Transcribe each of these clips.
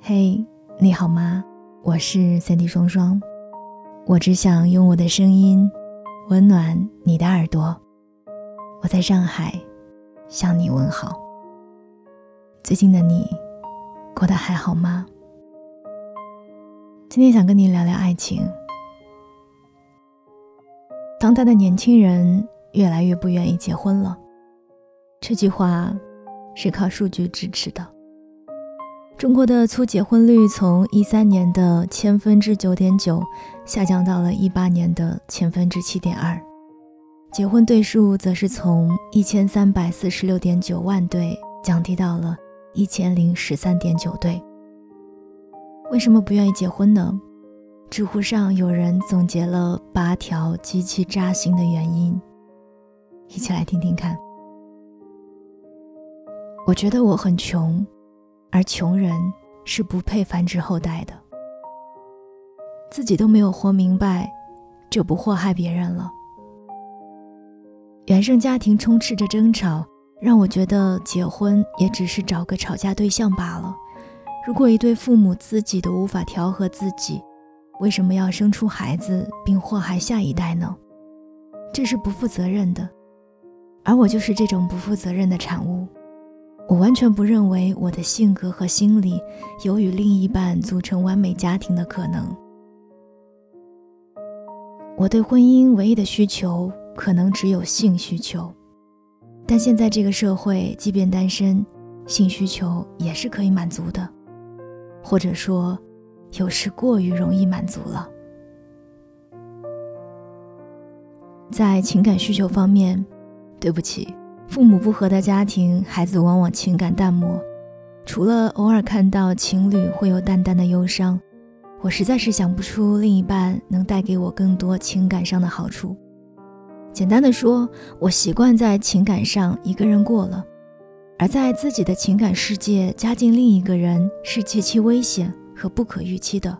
嘿，你好吗？我是三 D 双双，我只想用我的声音温暖你的耳朵。我在上海向你问好。最近的你过得还好吗？今天想跟你聊聊爱情。当代的年轻人越来越不愿意结婚了，这句话是靠数据支持的。中国的初结婚率从一三年的千分之九点九下降到了一八年的千分之七点二，结婚对数则是从一千三百四十六点九万对降低到了一千零十三点九对。为什么不愿意结婚呢？知乎上有人总结了八条极其扎心的原因，一起来听听看。我觉得我很穷。而穷人是不配繁殖后代的，自己都没有活明白，就不祸害别人了。原生家庭充斥着争吵，让我觉得结婚也只是找个吵架对象罢了。如果一对父母自己都无法调和自己，为什么要生出孩子并祸害下一代呢？这是不负责任的，而我就是这种不负责任的产物。我完全不认为我的性格和心理有与另一半组成完美家庭的可能。我对婚姻唯一的需求可能只有性需求，但现在这个社会，即便单身，性需求也是可以满足的，或者说，有时过于容易满足了。在情感需求方面，对不起。父母不和的家庭，孩子往往情感淡漠。除了偶尔看到情侣会有淡淡的忧伤，我实在是想不出另一半能带给我更多情感上的好处。简单的说，我习惯在情感上一个人过了，而在自己的情感世界加进另一个人是极其危险和不可预期的。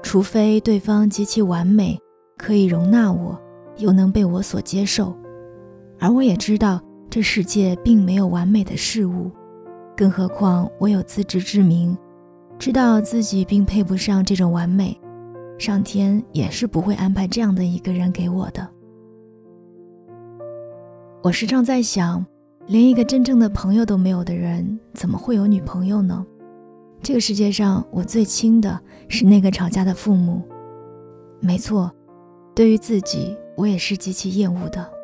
除非对方极其完美，可以容纳我，又能被我所接受，而我也知道。这世界并没有完美的事物，更何况我有自知之明，知道自己并配不上这种完美，上天也是不会安排这样的一个人给我的。我时常在想，连一个真正的朋友都没有的人，怎么会有女朋友呢？这个世界上，我最亲的是那个吵架的父母。没错，对于自己，我也是极其厌恶的。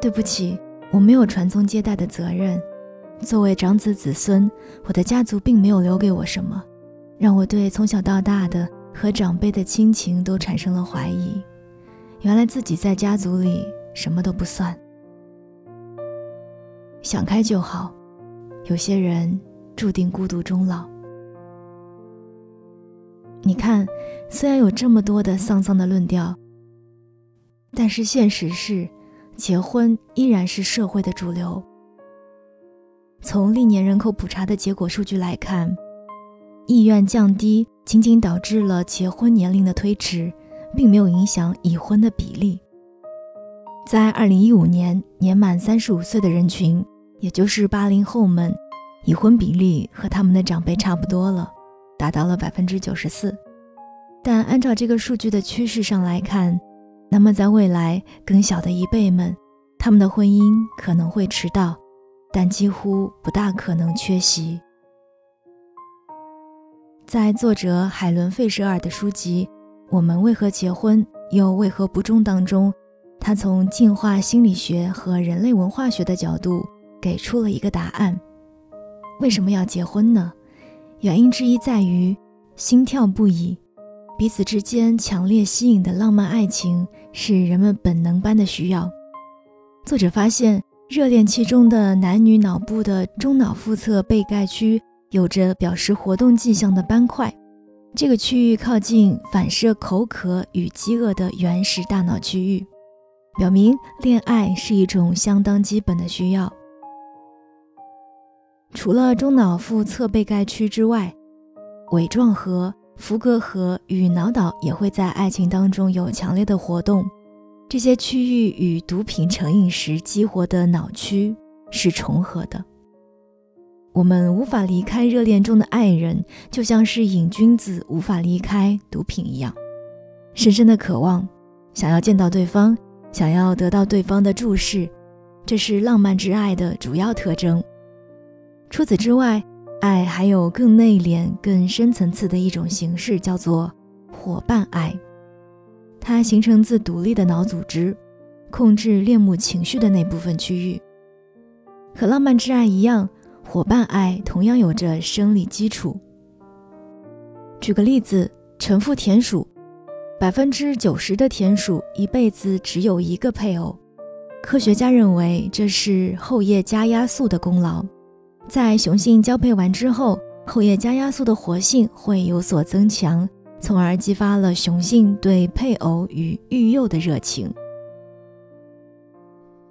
对不起，我没有传宗接代的责任。作为长子子孙，我的家族并没有留给我什么，让我对从小到大的和长辈的亲情都产生了怀疑。原来自己在家族里什么都不算。想开就好，有些人注定孤独终老。你看，虽然有这么多的丧丧的论调，但是现实是。结婚依然是社会的主流。从历年人口普查的结果数据来看，意愿降低仅仅导致了结婚年龄的推迟，并没有影响已婚的比例。在2015年，年满35岁的人群，也就是八零后们，已婚比例和他们的长辈差不多了，达到了百分之九十四。但按照这个数据的趋势上来看，那么，在未来，更小的一辈们，他们的婚姻可能会迟到，但几乎不大可能缺席。在作者海伦·费舍尔的书籍《我们为何结婚又为何不忠》当中，他从进化心理学和人类文化学的角度给出了一个答案：为什么要结婚呢？原因之一在于心跳不已。彼此之间强烈吸引的浪漫爱情是人们本能般的需要。作者发现，热恋期中的男女脑部的中脑腹侧被盖区有着表示活动迹象的斑块，这个区域靠近反射口渴与饥饿的原始大脑区域，表明恋爱是一种相当基本的需要。除了中脑腹侧被盖区之外，尾状核。福格核与脑岛也会在爱情当中有强烈的活动，这些区域与毒品成瘾时激活的脑区是重合的。我们无法离开热恋中的爱人，就像是瘾君子无法离开毒品一样，深深的渴望，想要见到对方，想要得到对方的注视，这是浪漫之爱的主要特征。除此之外，爱还有更内敛、更深层次的一种形式，叫做伙伴爱。它形成自独立的脑组织，控制恋慕情绪的那部分区域。和浪漫之爱一样，伙伴爱同样有着生理基础。举个例子，成父田鼠，百分之九十的田鼠一辈子只有一个配偶。科学家认为这是后叶加压素的功劳。在雄性交配完之后，后叶加压素的活性会有所增强，从而激发了雄性对配偶与育幼的热情。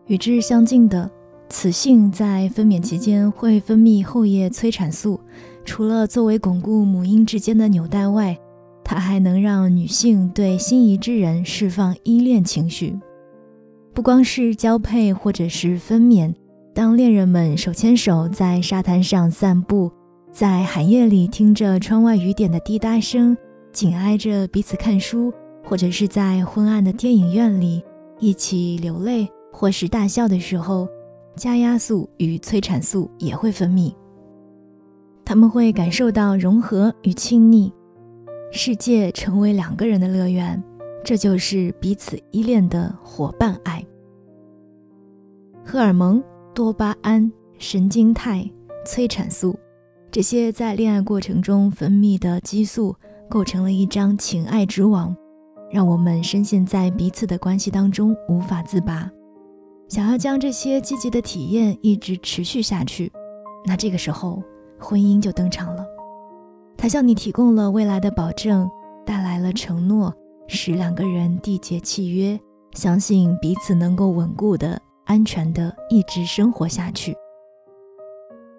与之相近的。雌性在分娩期间会分泌后叶催产素，除了作为巩固母婴之间的纽带外，它还能让女性对心仪之人释放依恋情绪。不光是交配或者是分娩，当恋人们手牵手在沙滩上散步，在寒夜里听着窗外雨点的滴答声，紧挨着彼此看书，或者是在昏暗的电影院里一起流泪或是大笑的时候。加压素与催产素也会分泌，他们会感受到融合与亲昵，世界成为两个人的乐园，这就是彼此依恋的伙伴爱。荷尔蒙、多巴胺、神经肽、催产素，这些在恋爱过程中分泌的激素，构成了一张情爱之网，让我们深陷在彼此的关系当中无法自拔。想要将这些积极的体验一直持续下去，那这个时候婚姻就登场了。它向你提供了未来的保证，带来了承诺，使两个人缔结契约，相信彼此能够稳固的、安全的一直生活下去。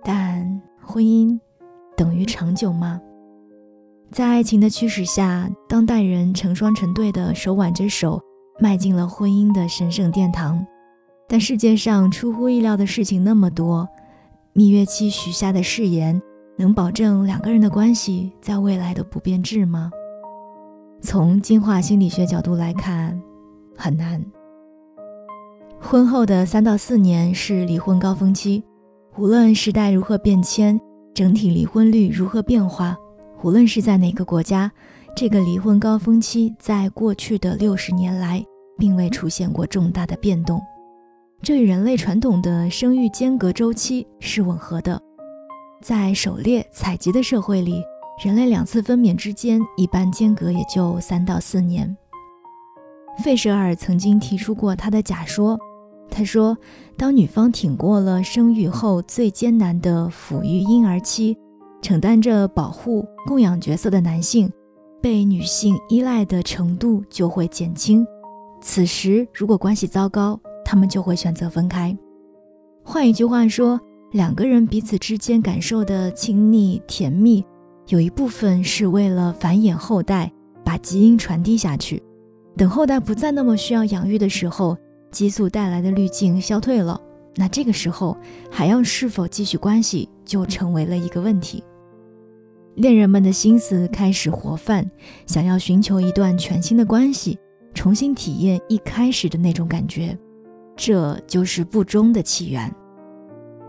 但婚姻等于长久吗？在爱情的驱使下，当代人成双成对的手挽着手，迈进了婚姻的神圣殿堂。但世界上出乎意料的事情那么多，蜜月期许下的誓言能保证两个人的关系在未来的不变质吗？从进化心理学角度来看，很难。婚后的三到四年是离婚高峰期，无论时代如何变迁，整体离婚率如何变化，无论是在哪个国家，这个离婚高峰期在过去的六十年来并未出现过重大的变动。这与人类传统的生育间隔周期是吻合的。在狩猎采集的社会里，人类两次分娩之间一般间隔也就三到四年。费舍尔曾经提出过他的假说，他说，当女方挺过了生育后最艰难的抚育婴儿期，承担着保护供养角色的男性，被女性依赖的程度就会减轻。此时，如果关系糟糕，他们就会选择分开。换一句话说，两个人彼此之间感受的亲密甜蜜，有一部分是为了繁衍后代，把基因传递下去。等后代不再那么需要养育的时候，激素带来的滤镜消退了，那这个时候还要是否继续关系，就成为了一个问题。恋人们的心思开始活泛，想要寻求一段全新的关系，重新体验一开始的那种感觉。这就是不忠的起源。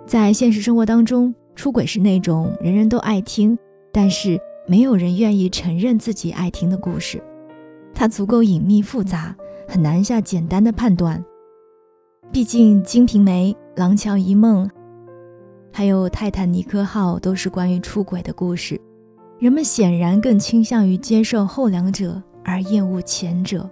在现实生活当中，出轨是那种人人都爱听，但是没有人愿意承认自己爱听的故事。它足够隐秘复杂，很难下简单的判断。毕竟，《金瓶梅》《廊桥遗梦》还有《泰坦尼克号》都是关于出轨的故事。人们显然更倾向于接受后两者，而厌恶前者。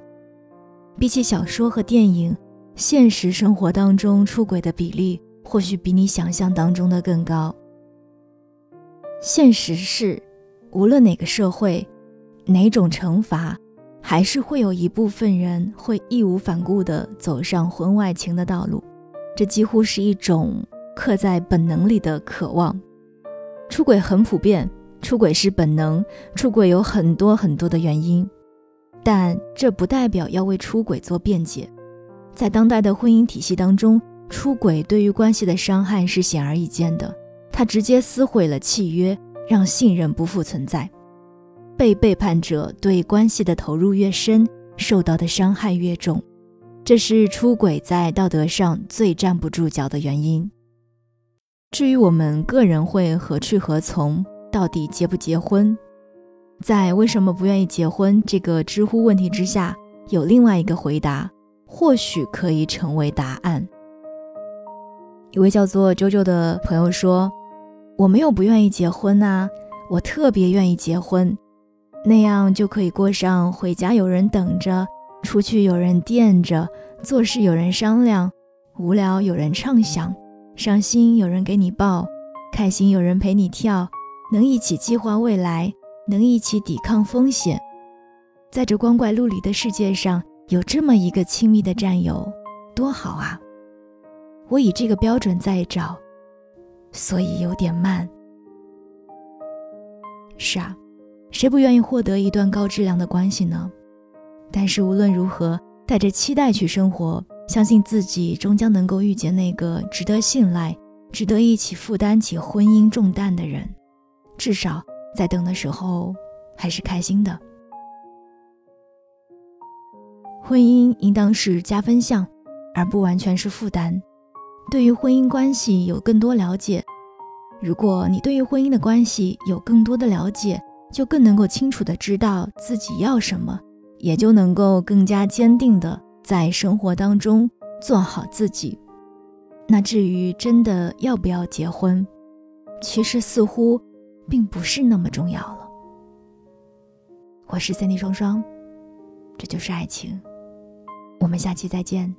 比起小说和电影。现实生活当中出轨的比例或许比你想象当中的更高。现实是，无论哪个社会，哪种惩罚，还是会有一部分人会义无反顾地走上婚外情的道路。这几乎是一种刻在本能里的渴望。出轨很普遍，出轨是本能，出轨有很多很多的原因，但这不代表要为出轨做辩解。在当代的婚姻体系当中，出轨对于关系的伤害是显而易见的，它直接撕毁了契约，让信任不复存在。被背叛者对关系的投入越深，受到的伤害越重，这是出轨在道德上最站不住脚的原因。至于我们个人会何去何从，到底结不结婚，在为什么不愿意结婚这个知乎问题之下，有另外一个回答，或许可以成为答案。一位叫做周周的朋友说：“我没有不愿意结婚呐，我特别愿意结婚。”那样就可以过上回家有人等着，出去有人垫着，做事有人商量，无聊有人畅想，伤心有人给你抱，开心有人陪你跳，能一起计划未来，能一起抵抗风险。在这光怪陆离的世界上，有这么一个亲密的战友，多好啊！我以这个标准在找，所以有点慢。是啊。谁不愿意获得一段高质量的关系呢？但是无论如何，带着期待去生活，相信自己终将能够遇见那个值得信赖、值得一起负担起婚姻重担的人。至少在等的时候，还是开心的。婚姻应当是加分项，而不完全是负担。对于婚姻关系有更多了解，如果你对于婚姻的关系有更多的了解。就更能够清楚的知道自己要什么，也就能够更加坚定的在生活当中做好自己。那至于真的要不要结婚，其实似乎并不是那么重要了。我是三 D 双双，这就是爱情。我们下期再见。